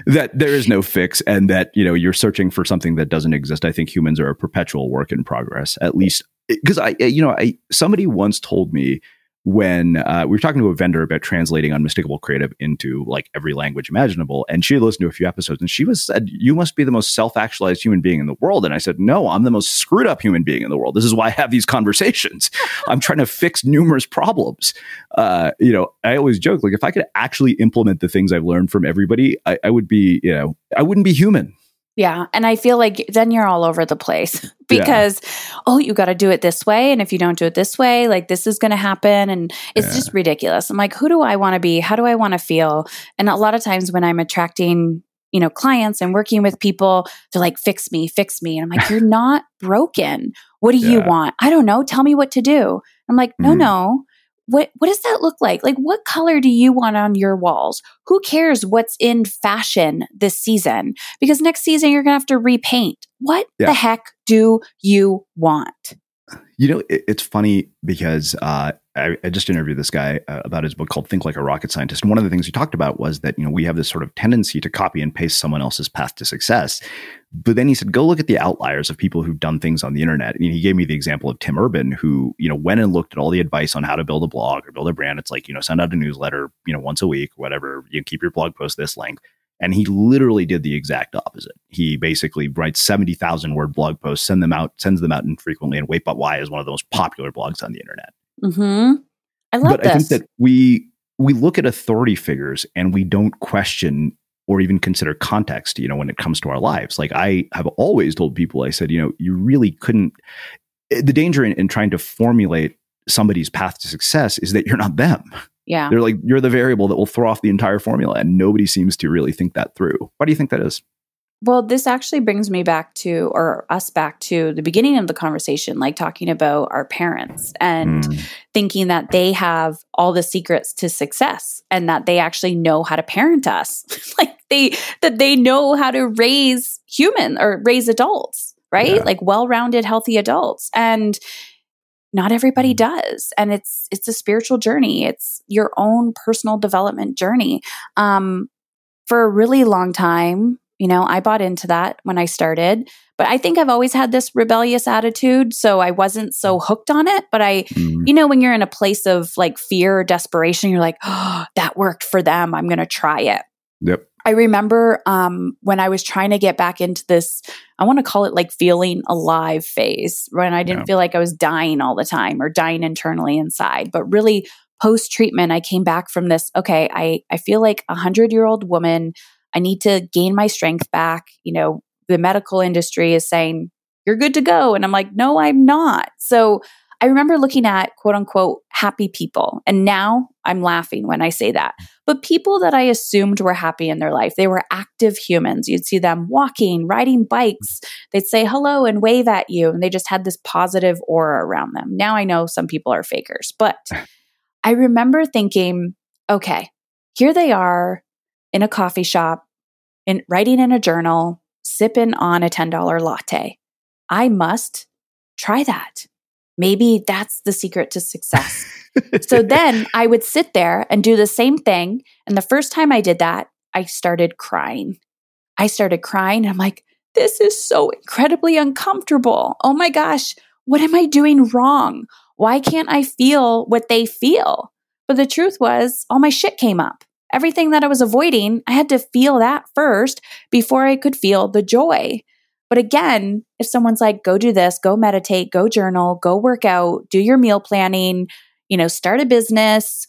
that there is no fix, and that you know you're searching for something that doesn't exist. I think humans are a perpetual work in progress. At least because I, you know, I somebody once told me when uh, we were talking to a vendor about translating unmistakable creative into like every language imaginable and she had listened to a few episodes and she was said you must be the most self-actualized human being in the world and i said no i'm the most screwed up human being in the world. This is why i have these conversations. <laughs> I'm trying to fix numerous problems. Uh, you know i always joke like if i could actually implement the things i've learned from everybody I, I would be you know i wouldn't be human Yeah. And I feel like then you're all over the place <laughs> Yeah. because, oh, you got to do it this way. And if you don't do it this way, like this is going to happen. And it's Yeah. just ridiculous. I'm like, who do I want to be? How do I want to feel? And a lot of times when I'm attracting, you know, clients and working with people, they're like, fix me, fix me. And I'm like, you're <laughs> not broken. What do you want? I don't know. Tell me what to do. I'm like, no, Mhm. no. What what does that look like? Like what color do you want on your walls? Who cares what's in fashion this season? Because next season you're going to have to repaint. What Yeah. the heck do you want? You know, it, it's funny because uh, I, I just interviewed this guy uh, about his book called Think Like a Rocket Scientist. And one of the things he talked about was that, you know, we have this sort of tendency to copy and paste someone else's path to success. But then he said, go look at the outliers of people who've done things on the internet. And he gave me the example of Tim Urban, who, you know, went and looked at all the advice on how to build a blog or build a brand. It's like, you know, send out a newsletter, you know, once a week, whatever, you keep your blog post this length. And he literally did the exact opposite. He basically writes 70,000 word blog posts, send them out, sends them out infrequently. And Wait But Why is one of the most popular blogs on the internet. Mhm. I love but this. I think that we we look at authority figures and we don't question or even consider context, you know, when it comes to our lives. Like I have always told people, I said, you know, you really couldn't the danger in, in trying to formulate somebody's path to success is that you're not them. yeah. They're like you're the variable that will throw off the entire formula, and nobody seems to really think that through. Why do you think that is? Well, this actually brings me back to, or us back to the beginning of the conversation, like talking about our parents and Mm. thinking that they have all the secrets to success and that they actually know how to parent us. <laughs> like they, that they know how to raise human or raise adults, right? Yeah. Like well rounded, healthy adults. And not everybody Mm. does and it's it's a spiritual journey it's your own personal development journey um for a really long time you know i bought into that when i started but i think i've always had this rebellious attitude so i wasn't so hooked on it but i Mm. you know when you're in a place of like fear or desperation you're like oh that worked for them i'm going to try it Yep. I remember um, when I was trying to get back into this, I want to call it like feeling alive phase, when I didn't Yeah. feel like I was dying all the time or dying internally inside. But really, post treatment, I came back from this. Okay, I I feel like a hundred year old woman. I need to gain my strength back. You know, the medical industry is saying you're good to go, and I'm like, no, I'm not. So. I remember looking at quote unquote happy people. And now I'm laughing when I say that but people that I assumed were happy in their life. They were active humans. You'd see them walking, riding bikes. They'd say hello and wave at you, and they just had this positive aura around them. Now I know some people are fakers, but I remember thinking, okay, here they are in a coffee shop, in writing in a journal, sipping on a $10 latte. I must try that. Maybe that's the secret to success. <laughs> so then I would sit there and do the same thing. And the first time I did that, I started crying. I started crying. And I'm like, this is so incredibly uncomfortable. Oh my gosh, what am I doing wrong? Why can't I feel what they feel? But the truth was, all my shit came up. Everything that I was avoiding, I had to feel that first before I could feel the joy. But again, if someone's like, go do this, go meditate, go journal, go work out, do your meal planning, you know, start a business,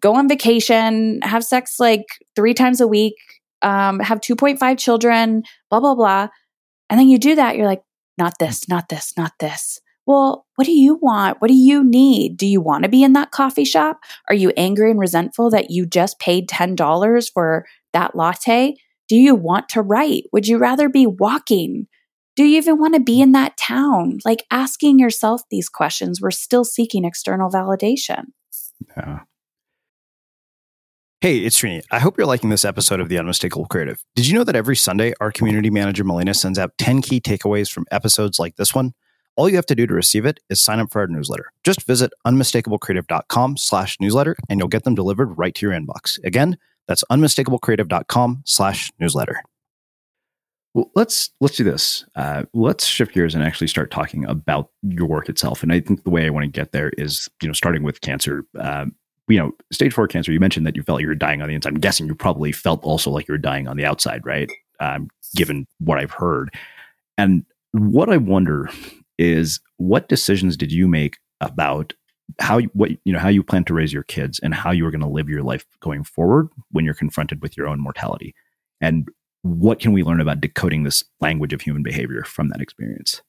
go on vacation, have sex like three times a week, um, have 2.5 children, blah, blah, blah. And then you do that, you're like, not this, not this, not this. Well, what do you want? What do you need? Do you want to be in that coffee shop? Are you angry and resentful that you just paid $10 for that latte? Do you want to write? Would you rather be walking? Do you even want to be in that town? Like asking yourself these questions, we're still seeking external validation. Yeah. Hey, it's Srini. I hope you're liking this episode of The Unmistakable Creative. Did you know that every Sunday, our community manager, Melina, sends out 10 key takeaways from episodes like this one? All you have to do to receive it is sign up for our newsletter. Just visit unmistakablecreative.com slash newsletter and you'll get them delivered right to your inbox. Again, that's unmistakablecreative.com slash newsletter. Well, let's let's do this. Uh, let's shift gears and actually start talking about your work itself. And I think the way I want to get there is, you know, starting with cancer. Um, you know, stage four cancer. You mentioned that you felt you were dying on the inside. I'm guessing you probably felt also like you were dying on the outside, right? Um, given what I've heard, and what I wonder is, what decisions did you make about how what you know how you plan to raise your kids and how you are going to live your life going forward when you're confronted with your own mortality and what can we learn about decoding this language of human behavior from that experience?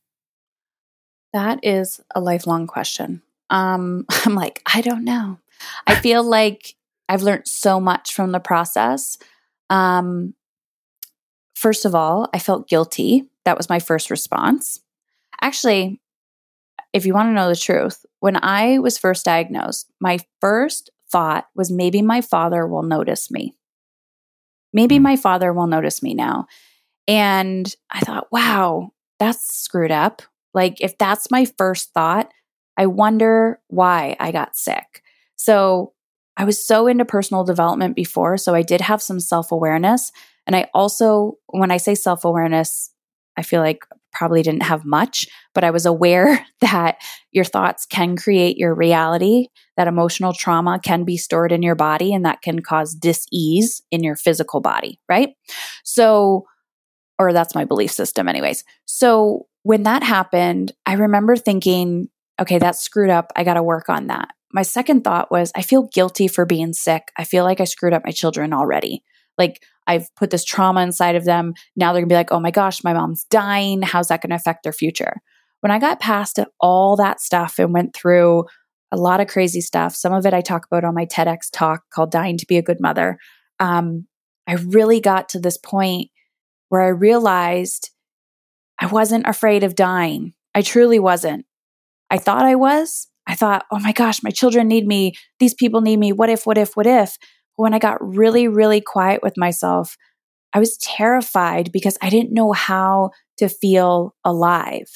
That is a lifelong question. Um, <laughs> I'm like, I don't know. I feel <laughs> like I've learned so much from the process. Um, first of all, I felt guilty. That was my first response. Actually, if you want to know the truth, when I was first diagnosed, my first thought was maybe my father will notice me. Maybe mm. my father will notice me now. And I thought, wow, that's screwed up. Like, if that's my first thought, I wonder why I got sick. So, I was so into personal development before. So, I did have some self awareness. And I also, when I say self awareness, I feel like probably didn't have much, but I was aware <laughs> that your thoughts can create your reality, that emotional trauma can be stored in your body, and that can cause dis-ease in your physical body, right? So, or that's my belief system, anyways. So, when that happened, I remember thinking, okay, that's screwed up. I got to work on that. My second thought was, I feel guilty for being sick. I feel like I screwed up my children already. Like, I've put this trauma inside of them. Now they're gonna be like, oh my gosh, my mom's dying. How's that gonna affect their future? When I got past all that stuff and went through a lot of crazy stuff, some of it I talk about on my TEDx talk called Dying to Be a Good Mother. Um, I really got to this point where I realized I wasn't afraid of dying. I truly wasn't. I thought I was. I thought, oh my gosh, my children need me. These people need me. What if, what if, what if? When I got really, really quiet with myself, I was terrified because I didn't know how to feel alive.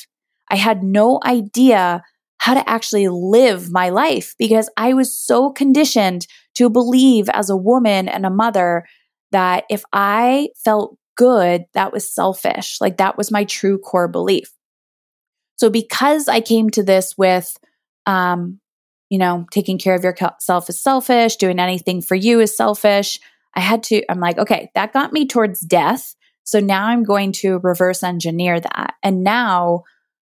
I had no idea how to actually live my life because I was so conditioned to believe as a woman and a mother that if I felt good, that was selfish. Like that was my true core belief. So because I came to this with um, you know, taking care of yourself is selfish, doing anything for you is selfish. I had to, I'm like, okay, that got me towards death. So now I'm going to reverse engineer that. And now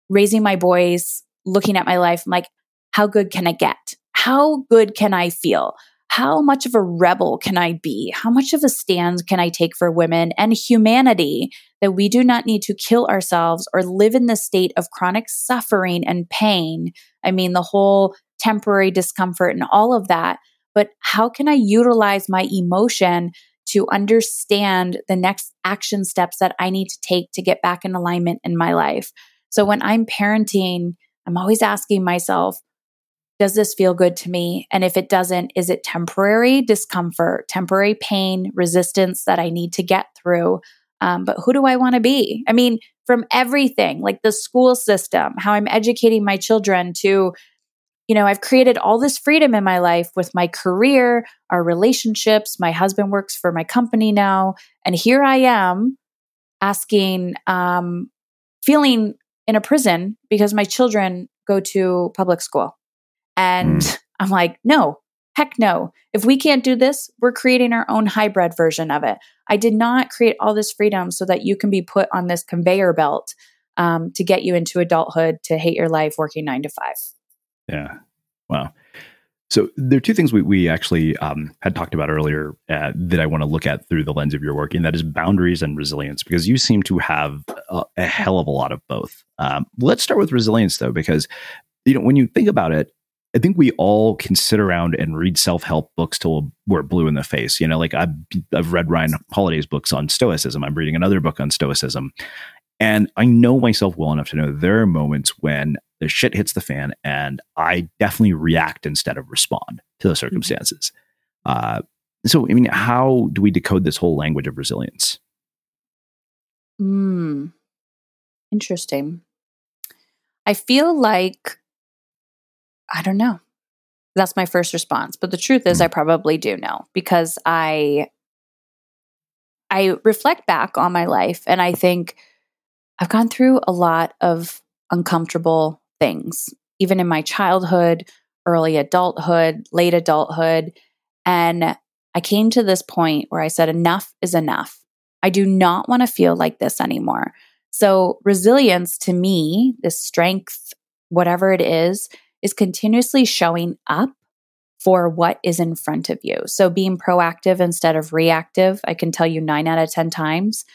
raising my boys, looking at my life, I'm like, how good can I get? How good can I feel? How much of a rebel can I be? How much of a stand can I take for women and humanity that we do not need to kill ourselves or live in the state of chronic suffering and pain? I mean, the whole temporary discomfort and all of that. But how can I utilize my emotion to understand the next action steps that I need to take to get back in alignment in my life? So when I'm parenting, I'm always asking myself, does this feel good to me? And if it doesn't, is it temporary discomfort, temporary pain, resistance that I need to get through? Um, but who do I want to be? I mean, from everything like the school system, how I'm educating my children to you know, I've created all this freedom in my life with my career, our relationships. My husband works for my company now. And here I am asking, um, feeling in a prison because my children go to public school. And mm. <laughs> I'm like, no, heck no. If we can't do this, we're creating our own hybrid version of it. I did not create all this freedom so that you can be put on this conveyor belt um, to get you into adulthood to hate your life working nine to five. Yeah. Wow. So there are two things we, we actually um, had talked about earlier uh, that I want to look at through the lens of your work, and that is boundaries and resilience, because you seem to have a, a hell of a lot of both. Um, let's start with resilience, though, because you know when you think about it, I think we all can sit around and read self help books till we're blue in the face. You know, like I've, I've read Ryan Holiday's books on Stoicism. I'm reading another book on Stoicism. And I know myself well enough to know there are moments when the shit hits the fan and I definitely react instead of respond to the mm-hmm. circumstances. Uh, so, I mean, how do we decode this whole language of resilience? Hmm. Interesting. I feel like, I don't know. That's my first response. But the truth is, mm. I probably do know because I, I reflect back on my life and I think, I've gone through a lot of uncomfortable things, even in my childhood, early adulthood, late adulthood. And I came to this point where I said, enough is enough. I do not want to feel like this anymore. So, resilience to me, this strength, whatever it is, is continuously showing up for what is in front of you. So, being proactive instead of reactive, I can tell you nine out of 10 times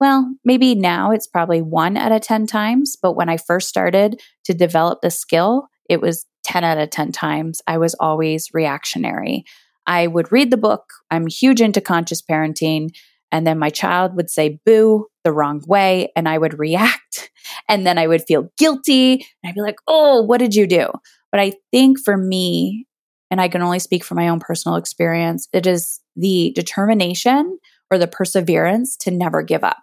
well, maybe now it's probably one out of 10 times, but when I first started to develop the skill, it was 10 out of 10 times. I was always reactionary. I would read the book. I'm huge into conscious parenting. And then my child would say boo the wrong way, and I would react. <laughs> And then I would feel guilty. And I'd be like, oh, what did you do? But I think for me, and I can only speak from my own personal experience, it is the determination or the perseverance to never give up.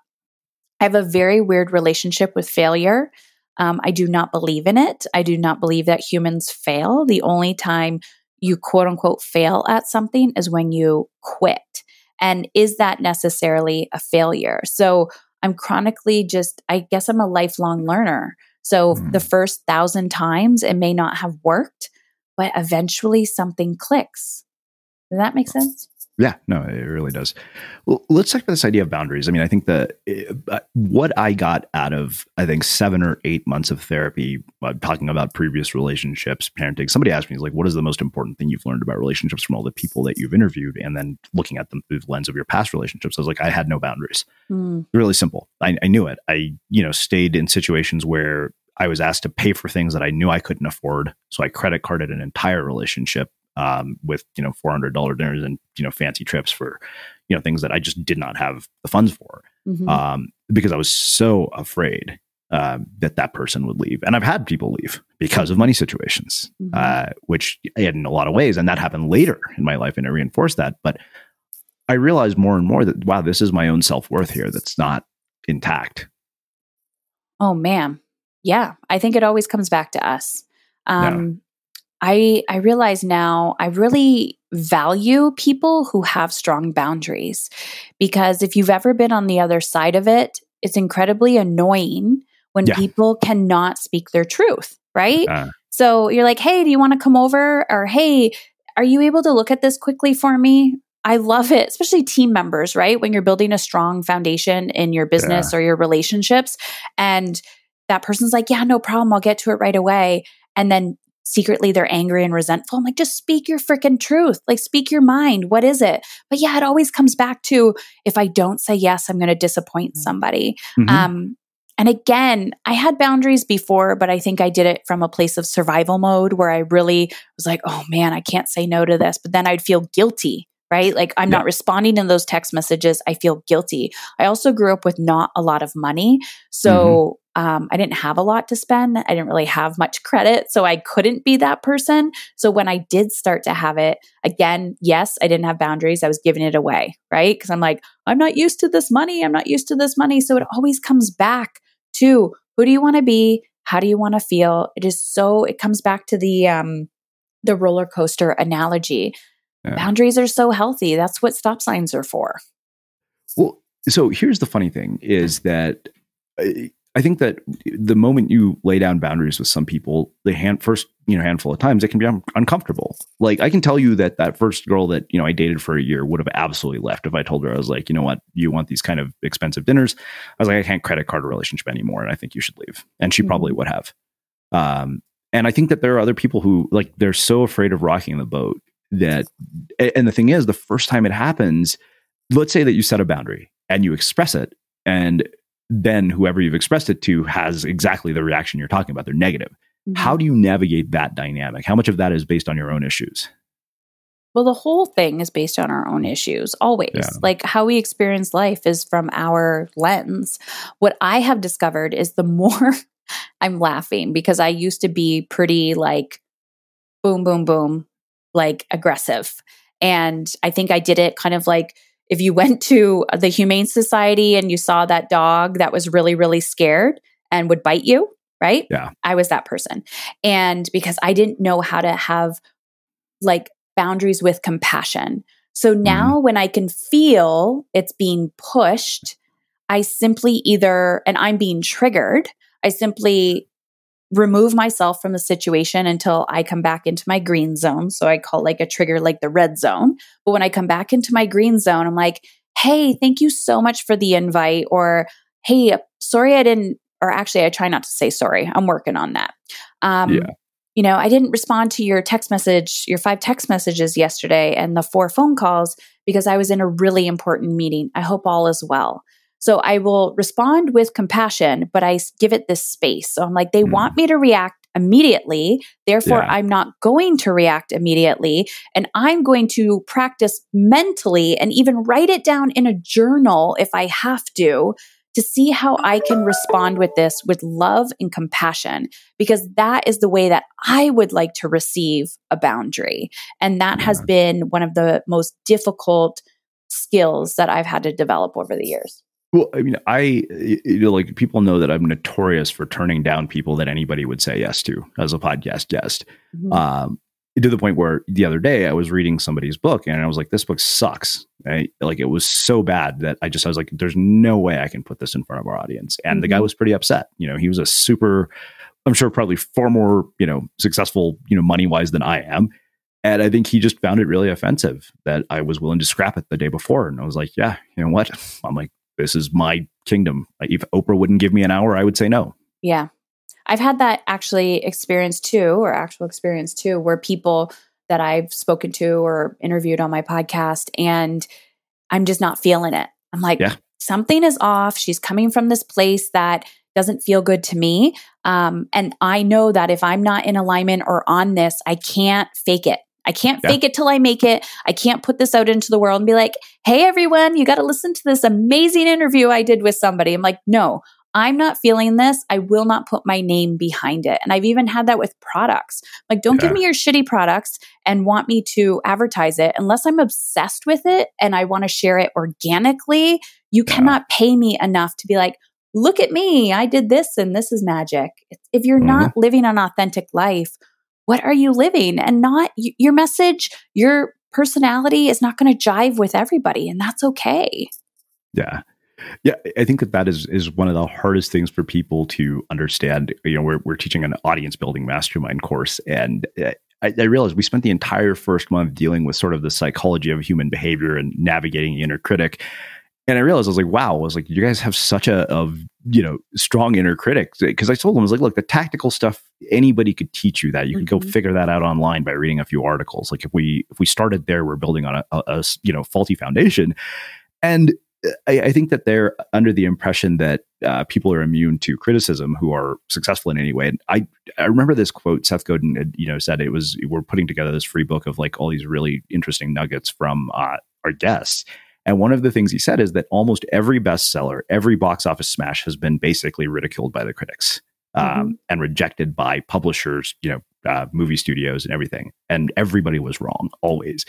I have a very weird relationship with failure. Um, I do not believe in it. I do not believe that humans fail. The only time you quote unquote fail at something is when you quit. And is that necessarily a failure? So I'm chronically just, I guess I'm a lifelong learner. So mm. the first thousand times it may not have worked, but eventually something clicks. Does that make sense? Yeah, no, it really does. Well, let's talk about this idea of boundaries. I mean, I think that uh, what I got out of, I think, seven or eight months of therapy, uh, talking about previous relationships, parenting, somebody asked me, like, what is the most important thing you've learned about relationships from all the people that you've interviewed? And then looking at them through the lens of your past relationships, I was like, I had no boundaries. Mm. Really simple. I, I knew it. I, you know, stayed in situations where I was asked to pay for things that I knew I couldn't afford. So I credit carded an entire relationship um, with you know four hundred dollar dinners and you know fancy trips for you know things that I just did not have the funds for mm-hmm. um, because I was so afraid uh, that that person would leave. And I've had people leave because of money situations, mm-hmm. uh, which in a lot of ways, and that happened later in my life, and I reinforced that. But I realized more and more that wow, this is my own self worth here that's not intact. Oh man, yeah, I think it always comes back to us. Um, I I realize now I really value people who have strong boundaries because if you've ever been on the other side of it, it's incredibly annoying when yeah. people cannot speak their truth, right? Uh. So you're like, "Hey, do you want to come over?" or "Hey, are you able to look at this quickly for me?" I love it, especially team members, right? When you're building a strong foundation in your business yeah. or your relationships and that person's like, "Yeah, no problem, I'll get to it right away." And then secretly they're angry and resentful. I'm like, just speak your freaking truth. Like, speak your mind. What is it? But yeah, it always comes back to if I don't say yes, I'm going to disappoint mm-hmm. somebody. Mm-hmm. Um, and again, I had boundaries before, but I think I did it from a place of survival mode where I really was like, oh man, I can't say no to this. But then I'd feel guilty right? Like I'm yeah. not responding in those text messages. I feel guilty. I also grew up with not a lot of money. So mm-hmm. Um, I didn't have a lot to spend. I didn't really have much credit. So I couldn't be that person. So when I did start to have it, again, yes, I didn't have boundaries. I was giving it away, right? Because I'm like, I'm not used to this money. I'm not used to this money. So it always comes back to who do you want to be? How do you want to feel? It is so, it comes back to the, um, the roller coaster analogy yeah. Boundaries are so healthy. That's what stop signs are for. Well, so here's the funny thing is that I, think that the moment you lay down boundaries with some people, the hand first, you know, handful of times, it can be un- uncomfortable. Like I can tell you that that first girl that, you know, I dated for a year would have absolutely left if I told her I was like, you know what, you want these kind of expensive dinners. I was like, I can't credit card a relationship anymore. And I think you should leave. And she mm-hmm. probably would have. Um, and I think that there are other people who like they're so afraid of rocking the boat that and the thing is the first time it happens, let's say that you set a boundary and you express it and then whoever you've expressed it to has exactly the reaction you're talking about. They're negative. Mm-hmm. How do you navigate that dynamic? How much of that is based on your own issues? Well, the whole thing is based on our own issues, always. Yeah. Like how we experience life is from our lens. What I have discovered is the <laughs> more I'm laughing because I used to be pretty like boom, boom, boom, like aggressive. And I think I did it kind of like if you went to the Humane Society and you saw that dog that was really, really scared and would bite you, right? Yeah. I was that person. And because I didn't know how to have like boundaries with compassion. So mm-hmm. now mm. when I can feel it's being pushed, I simply either, and I'm being triggered, I simply remove myself from the situation until I come back into my green zone. So I call like a trigger like the red zone. But when I come back into my green zone, I'm like, hey, thank you so much for the invite. Or, hey, sorry I didn't, or actually, I try not to say sorry. I'm working on that. Um, yeah you know, I didn't respond to your text message, your five text messages yesterday and the four phone calls because I was in a really important meeting. I hope all is well. So I will respond with compassion, but I give it this space. So I'm like, they mm. want me to react immediately. Therefore, yeah. I'm not going to react immediately. And I'm going to practice mentally and even write it down in a journal if I have to to see how I can respond with this with love and compassion, because that is the way that I would like to receive a boundary. And that has been one of the most difficult skills that I've had to develop over the years. Well, I mean, I you know, like people know that I'm notorious for turning down people that anybody would say yes to as a podcast guest. Mm-hmm. Um, to the point where the other day I was reading somebody's book and I was like, this book sucks. I, like it was so bad that I just I was like, there's no way I can put this in front of our audience. And mm-hmm. the guy mm-hmm. was pretty upset. You know, he was a super, I'm sure probably far more you know successful you know money wise than I am. And I think he just found it really offensive that I was willing to scrap it the day before. And I was like, yeah, you know what? <laughs> I'm like, this is my kingdom. If Oprah wouldn't give me an hour, I would say no. Yeah. I've had that actually experience too, or actual experience too, where people that I've spoken to or interviewed on my podcast, and I'm just not feeling it. I'm like, yeah. something is off. She's coming from this place that doesn't feel good to me. Um, and I know that if I'm not in alignment or on this, I can't fake it. I can't yeah. fake it till I make it. I can't put this out into the world and be like, hey, everyone, you got to listen to this amazing interview I did with somebody. I'm like, no, I'm not feeling this. I will not put my name behind it. And I've even had that with products. Like, don't yeah. give me your shitty products and want me to advertise it unless I'm obsessed with it and I want to share it organically. You yeah. cannot pay me enough to be like, look at me. I did this and this is magic. If you're mm-hmm. not living an authentic life, what are you living? And not your message, your personality is not going to jive with everybody. And that's okay. Yeah. Yeah, I think that that is is one of the hardest things for people to understand. You know, we're we're teaching an audience building mastermind course, and uh, I, realized we spent the entire first month dealing with sort of the psychology of human behavior and navigating the inner critic. And I realized I was like, wow, I was like, you guys have such a, a you know strong inner critic because I told them I was like, look, the tactical stuff anybody could teach you that you mm-hmm. can go figure that out online by reading a few articles. Like if we if we started there, we're building on a, a, a you know faulty foundation. And I, I, think that they're under the impression that uh, people are immune to criticism who are successful in any way. And I I remember this quote Seth Godin had, you know said it was we're putting together this free book of like all these really interesting nuggets from uh, our guests. And one of the things he said is that almost every bestseller, every box office smash has been basically ridiculed by the critics um, mm-hmm. and rejected by publishers, you know, uh, movie studios and everything. And everybody was wrong always.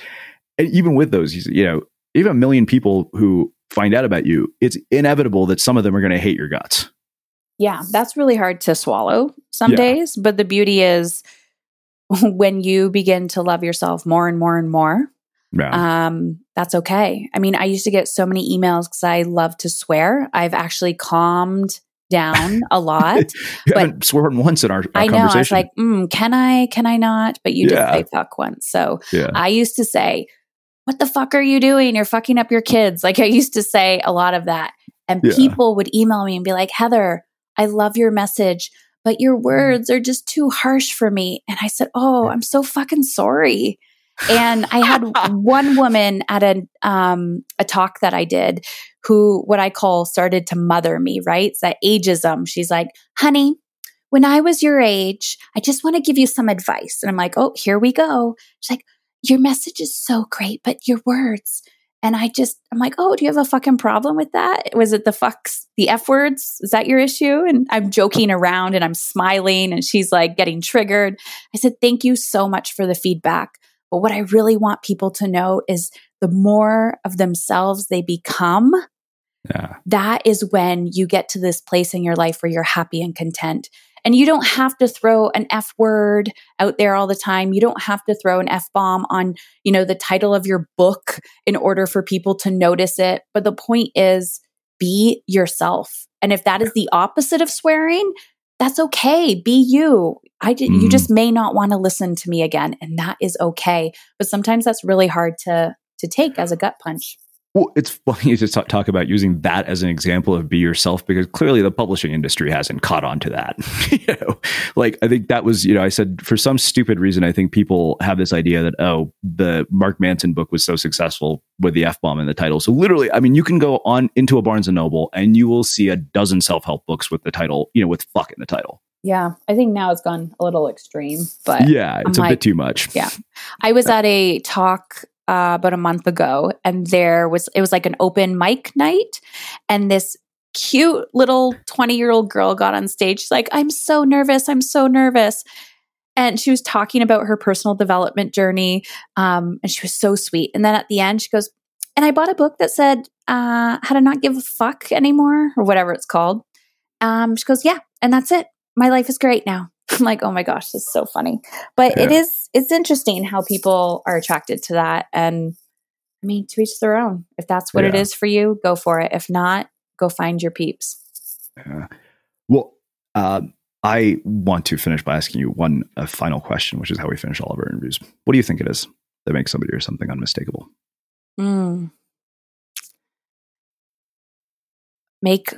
And even with those, you know, even a million people who find out about you, it's inevitable that some of them are going to hate your guts. Yeah, that's really hard to swallow some yeah. days. But the beauty is <laughs> when you begin to love yourself more and more and more, yeah. um, that's okay. I mean, I used to get so many emails because I love to swear. I've actually calmed down <laughs> a lot. you but haven't sworn once in our, our I know. I was like, mm, can I? Can I not? But you yeah. did say fuck once. So yeah. I used to say, what the fuck are you doing? You're fucking up your kids. Like I used to say a lot of that. And yeah. people would email me and be like, Heather, I love your message, but your words are just too harsh for me. And I said, Oh, I'm so fucking sorry. And I had <laughs> one woman at a um, a talk that I did who what I call started to mother me, right? It's that ageism. She's like, honey, when I was your age, I just want to give you some advice. And I'm like, oh, here we go. She's like, your message is so great, but your words. And I just, I'm like, oh, do you have a fucking problem with that? Was it the fucks, the F words? Is that your issue? And I'm joking around and I'm smiling and she's like getting triggered. I said, thank you so much for the feedback. But what I really want people to know is the more of themselves they become, yeah. that is when you get to this place in your life where you're happy and content. And you don't have to throw an F word out there all the time. You don't have to throw an F bomb on, you know, the title of your book in order for people to notice it. But the point is be yourself. And if that is the opposite of swearing, that's okay. Be you. I did, mm. you just may not want to listen to me again and that is okay. But sometimes that's really hard to to take as a gut punch. Well, it's funny <laughs> to talk about using that as an example of be yourself because clearly the publishing industry hasn't caught on to that. <laughs> you know, like I think that was, you know, I said for some stupid reason, I think people have this idea that, oh, the Mark Manson book was so successful with the F bomb in the title. So literally, I mean, you can go on into a Barnes and Noble and you will see a dozen self help books with the title, you know, with fuck in the title. Yeah, I think now it's gone a little extreme, but yeah, it's I'm a like, bit too much. Yeah, I was at a talk uh, about a month ago, and there was it was like an open mic night, and this cute little 20 year old girl got on stage. She's like, I'm so nervous. I'm so nervous. And she was talking about her personal development journey. Um, and she was so sweet. And then at the end, she goes, And I bought a book that said, uh, How to Not Give a Fuck Anymore, or whatever it's called. Um, she goes, Yeah. And that's it. My life is great now. I'm <laughs> like, oh my gosh, this is so funny. But yeah. it is it's interesting how people are attracted to that. And I mean, to each their own. If that's what yeah. it is for you, go for it. If not, go find your peeps. Yeah. Well, uh, I want to finish by asking you one a final question, which is how we finish all of our interviews. What do you think it is that makes somebody or something unmistakable? Mm. Make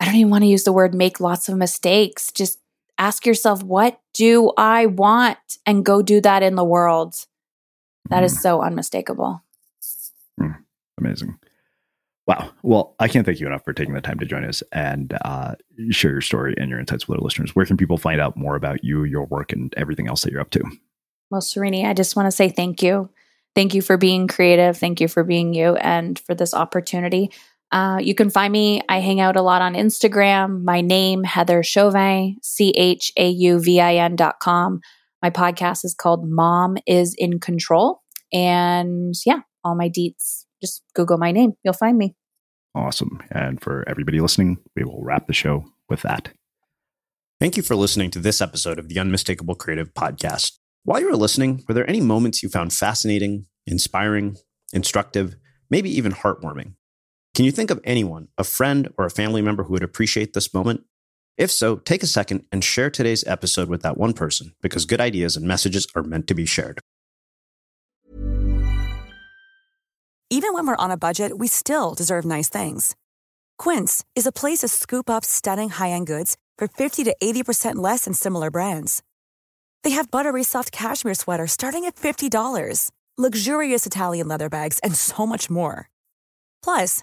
I don't even want to use the word make lots of mistakes. Just ask yourself, what do I want? And go do that in the world. That mm. is so unmistakable. Mm. Amazing. Wow. Well, I can't thank you enough for taking the time to join us and uh, share your story and your insights with our listeners. Where can people find out more about you, your work, and everything else that you're up to? Well, Srini, I just want to say thank you. Thank you for being creative. Thank you for being you and for this opportunity. Uh, you can find me. I hang out a lot on Instagram. My name, Heather Chauvin, C H A U V I N dot com. My podcast is called Mom is in Control. And yeah, all my deets, just Google my name. You'll find me. Awesome. And for everybody listening, we will wrap the show with that. Thank you for listening to this episode of the Unmistakable Creative Podcast. While you were listening, were there any moments you found fascinating, inspiring, instructive, maybe even heartwarming? Can you think of anyone, a friend or a family member who would appreciate this moment? If so, take a second and share today's episode with that one person because good ideas and messages are meant to be shared. Even when we're on a budget, we still deserve nice things. Quince is a place to scoop up stunning high end goods for 50 to 80% less than similar brands. They have buttery soft cashmere sweaters starting at $50, luxurious Italian leather bags, and so much more. Plus,